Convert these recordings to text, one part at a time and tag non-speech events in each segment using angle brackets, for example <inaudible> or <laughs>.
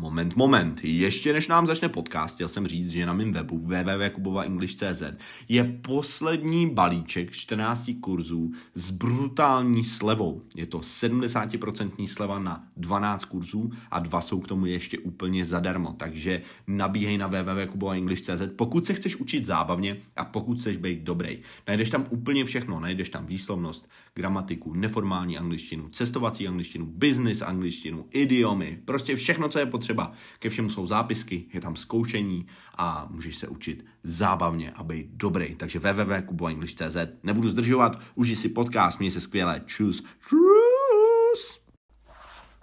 Moment, moment. Ještě než nám začne podcast, chtěl jsem říct, že na mém webu www.kubovaenglish.cz je poslední balíček 14 kurzů s brutální slevou. Je to 70% sleva na 12 kurzů a dva jsou k tomu ještě úplně zadarmo. Takže nabíhej na www.kubovaenglish.cz pokud se chceš učit zábavně a pokud chceš být dobrý. Najdeš tam úplně všechno. Najdeš tam výslovnost, gramatiku, neformální angličtinu, cestovací angličtinu, business angličtinu, idiomy, prostě všechno, co je potřeba potřeba. Ke všemu jsou zápisky, je tam zkoušení a můžeš se učit zábavně a být dobrý. Takže www.kuboenglish.cz Nebudu zdržovat, užij si podcast, měj se skvěle. Čus. Čus.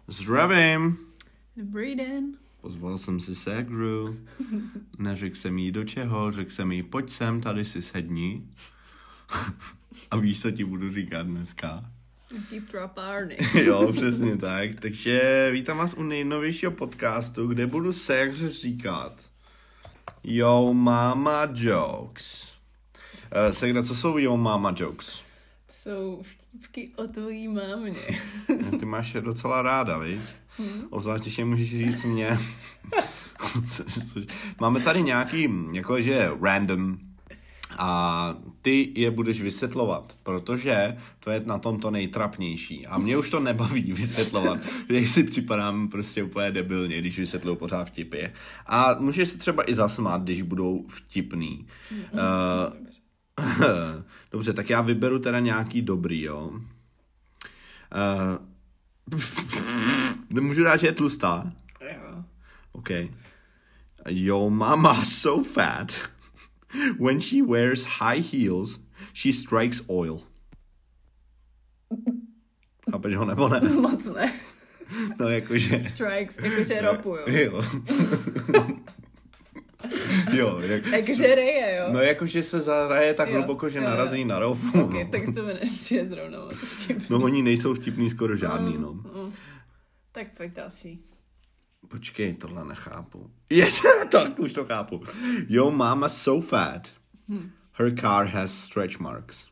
Zdravím. Dobrý den. Pozval jsem si ségru. Neřekl jsem jí do čeho, řekl jsem jí, pojď sem, tady si sedni. <laughs> a víš, co ti budu říkat dneska? <laughs> Jo, přesně tak. Takže vítám vás u nejnovějšího podcastu, kde budu sekře říkat Yo mama jokes. Uh, Segra, co jsou yo mama jokes? Jsou vtipky o tvojí mámě. Ty máš je docela ráda, viď? Hmm. Obzvlášť, můžeš říct mě. <laughs> Máme tady nějaký, jakože random a ty je budeš vysvětlovat, protože to je na tom to nejtrapnější. A mě už to nebaví <laughs> vysvětlovat, když si připadám prostě úplně debilně, když vysvětluju pořád vtipy. A můžeš se třeba i zasmát, když budou vtipný. Uh, <laughs> dobře, tak já vyberu teda nějaký dobrý, jo. <laughs> Uh, můžu dát, že je tlustá? Jo. OK. Yo, mama, so fat. When she wears high heels, she strikes oil. Chápeš ho nebo ne? <laughs> Moc ne. No jakože... Strikes, jakože ropu, <laughs> jo. Jo. <laughs> jo, jak... Jakože reje, jo. No jakože se zahraje tak jo, hluboko, že jo, narazí jo. na ropu. Ok, no. tak to mi nepřijde zrovna moc vtipný. No oni nejsou vtipný skoro žádný, no. no. Tak pojď další. Počkej, tohle nechápu. <laughs> Yes, tak už to chápu. Yo mama so fat. Hmm. Her car has stretch marks.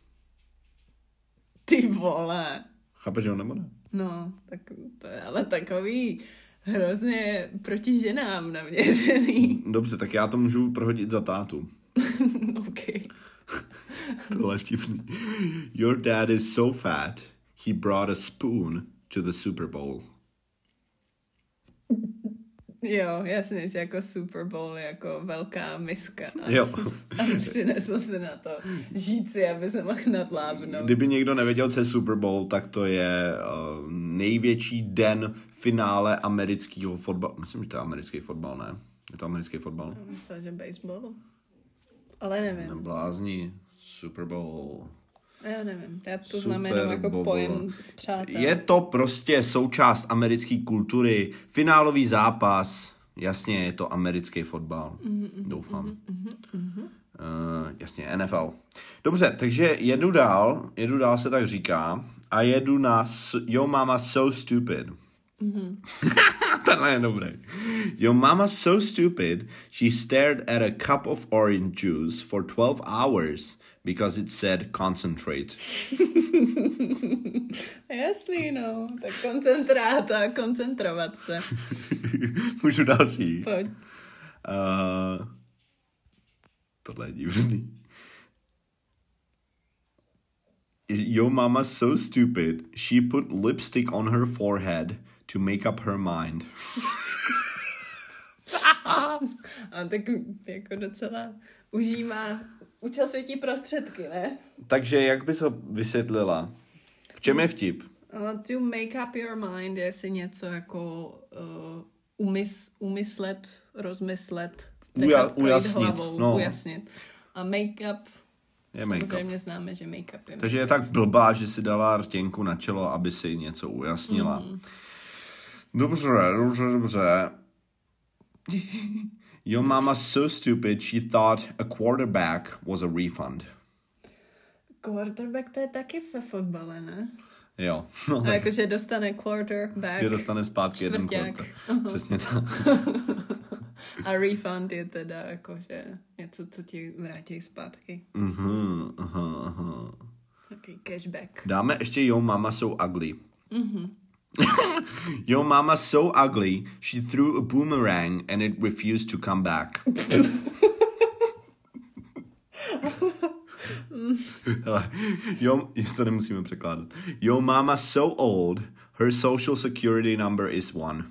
Ty vole. Chápeš ho nebo ne? No, tak to je ale takový hrozně proti ženám naměřený. Dobře, tak já to můžu prohodit za tátu. <laughs> OK. <laughs> Tohle je vtipný. Your dad is so fat, he brought a spoon to the Super Bowl. Jo, jasně, že jako Super Bowl je jako velká miska. A, jo. <laughs> A přinesl si na to žíci, aby se mohl nadlábnout. Kdyby někdo nevěděl, co je Super Bowl, tak to je uh, největší den finále amerického fotbalu. Myslím, že to je americký fotbal, ne? Je to americký fotbal? Myslím, že baseball. Ale nevím. Neblázni. Super Bowl. Já nevím, já to znamená jako bobl. pojem z přátel. Je to prostě součást americké kultury. Finálový zápas, jasně, je to americký fotbal. Mm-hmm, Doufám. Mm-hmm, mm-hmm. Uh, jasně, NFL. Dobře, takže jedu dál, jedu dál se tak říká, a jedu na Yo Mama So Stupid. Mm-hmm. <laughs> Tenhle je dobrý. Your mama so stupid, she stared at a cup of orange juice for 12 hours because it said concentrate. <laughs> Jasný, no. Tak koncentráta, koncentrovat se. <laughs> Můžu další? Pojď. Uh, tohle je divný. Your mama's so stupid, she put lipstick on her forehead to make up her mind. <laughs> A tak jako docela užívá Učil světí prostředky, ne? Takže jak bys ho vysvětlila? V čem je vtip? Uh, to make up your mind je si něco jako uh, umys, umyslet, rozmyslet, Uja, ujasnit. Hlavou, no. ujasnit. A make-up je make-up. Samozřejmě známe, že make-up je Takže make-up. je tak blbá, že si dala rtěnku na čelo, aby si něco ujasnila. Mm. Dobře, dobře, dobře. Your mama's so stupid she thought a quarterback was a refund. Quarterback to je taky ve fotbale, ne? Jo. No, <laughs> a jakože dostane quarterback. Že dostane zpátky jeden quarter. Přesně tak. <laughs> a refund je teda jakože něco, co ti vrátí zpátky. Mhm, aha, aha. Okay, cashback. Dáme ještě jo, mama jsou ugly. Mhm. Your mama so ugly, she threw a boomerang and it refused to come back. <laughs> Hele, <laughs> jo, to nemusíme překládat. Your mama so old, her social security number is one.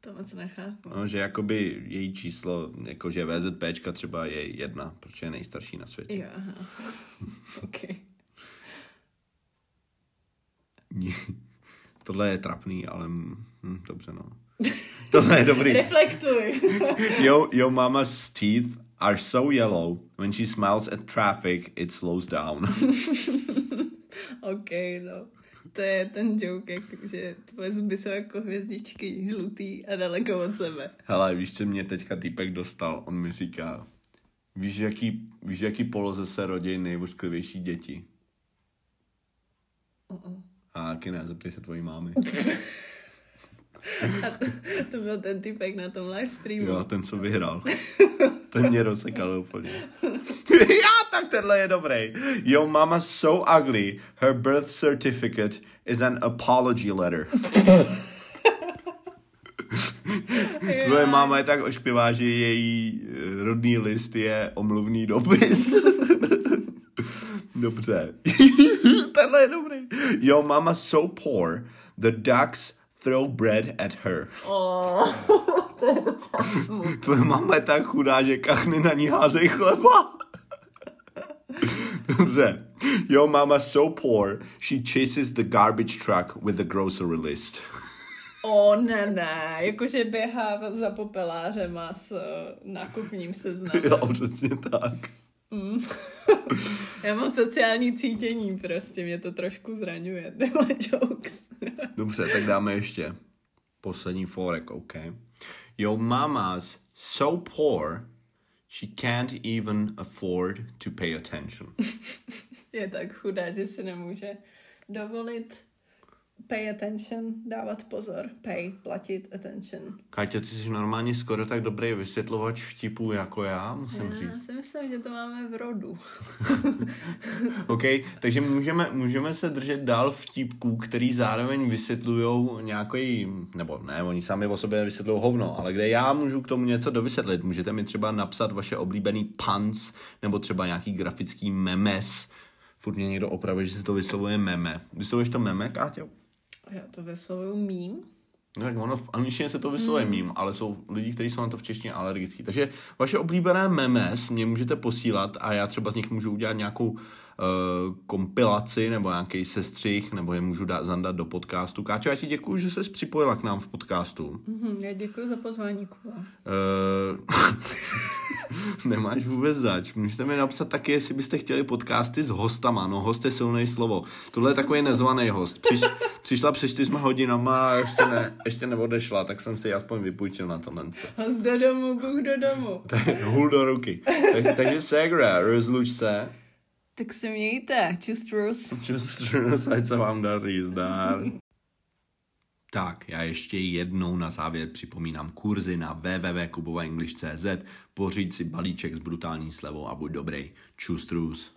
To moc nechápu. No, že jakoby její číslo, jakože VZPčka třeba je jedna, protože je nejstarší na světě. Jo, aha. <laughs> OK. Tohle je trapný, ale hm, dobře no. Tohle je dobrý. <laughs> Reflektuj. <laughs> Yo, yo mama's teeth are so yellow, when she smiles at traffic, it slows down. <laughs> OK, no. To je ten joke, jak, že tvoje zuby jsou jako hvězdičky, žlutý a daleko od sebe. Hele, víš, co mě teďka týpek dostal? On mi říká, víš, jaký, víš, jaký poloze se rodí nejvošklivější děti? Uh-uh. Taky ne, zeptej se tvojí mámy. <laughs> A to, to byl ten typek na tom live streamu. Jo, ten, co vyhrál. Ten mě rozsekal úplně. <laughs> Já, tak tenhle je dobrý. Your mama's so ugly, her birth certificate is an apology letter. <laughs> Tvoje máma je tak ošklivá, že její eh, rodný list je omluvný dopis. Dobře. Tenhle je dobrý. Your mama's so poor, the ducks throw bread at her. Oh, <laughs> to je docela smutné. Tvoje máma je tak chudá, že kachny na ní házejí chleba. <laughs> Dobře. Your mama so poor, she chases the garbage truck with the grocery list. O, ne, ne, jakože běhá za popelářem a s eh, nákupním seznamem. jo, přesně tak. Mm. <laughs> Já mám sociální cítění, prostě mě to trošku zraňuje, <laughs> tyhle jokes. Dobře, tak dáme ještě poslední forek, OK? Your mama's so poor, she can't even afford to pay attention. <laughs> Je tak chudá, že si nemůže dovolit pay attention, dávat pozor, pay, platit attention. Káťa, ty jsi normálně skoro tak dobrý vysvětlovač vtipů jako já, musím Já říct. si myslím, že to máme v rodu. <laughs> OK, takže můžeme, můžeme se držet dál vtipků, který zároveň vysvětlují nějaký, nebo ne, oni sami o sobě vysvětlují hovno, ale kde já můžu k tomu něco dovysvětlit. Můžete mi třeba napsat vaše oblíbený puns, nebo třeba nějaký grafický memes. Furt mě někdo opravuje, že se to vyslovuje meme. Vyslovuješ to meme, Káťo? Já to vyslovuju mím. No tak ono v angličtině se to vyslovuje mm. mím, ale jsou lidi, kteří jsou na to v češtině alergický. Takže vaše oblíbené memes mě můžete posílat a já třeba z nich můžu udělat nějakou uh, kompilaci nebo nějaký sestřih, nebo je můžu dát, zandat do podcastu. Káťo, já ti děkuji, že jsi připojila k nám v podcastu. Mhm, já děkuji za pozvání, Kuba. Uh, <laughs> nemáš vůbec zač. Můžete mi napsat taky, jestli byste chtěli podcasty s hostama. No, host je silný slovo. Tohle je takový nezvaný host. Přiš, přišla před čtyřma hodinama a ještě, ne, ještě neodešla, tak jsem si ji aspoň vypůjčil na tohle. Do domu, Bůh do domu. Hůl do ruky. Tak, takže Segra, rozluč se. Tak se mějte. Čus, trus. Čus, ať se vám daří, zdár. Tak, já ještě jednou na závěr připomínám kurzy na www.kubovaenglish.cz, pořiď si balíček s brutální slevou a buď dobrý. Čus, trus.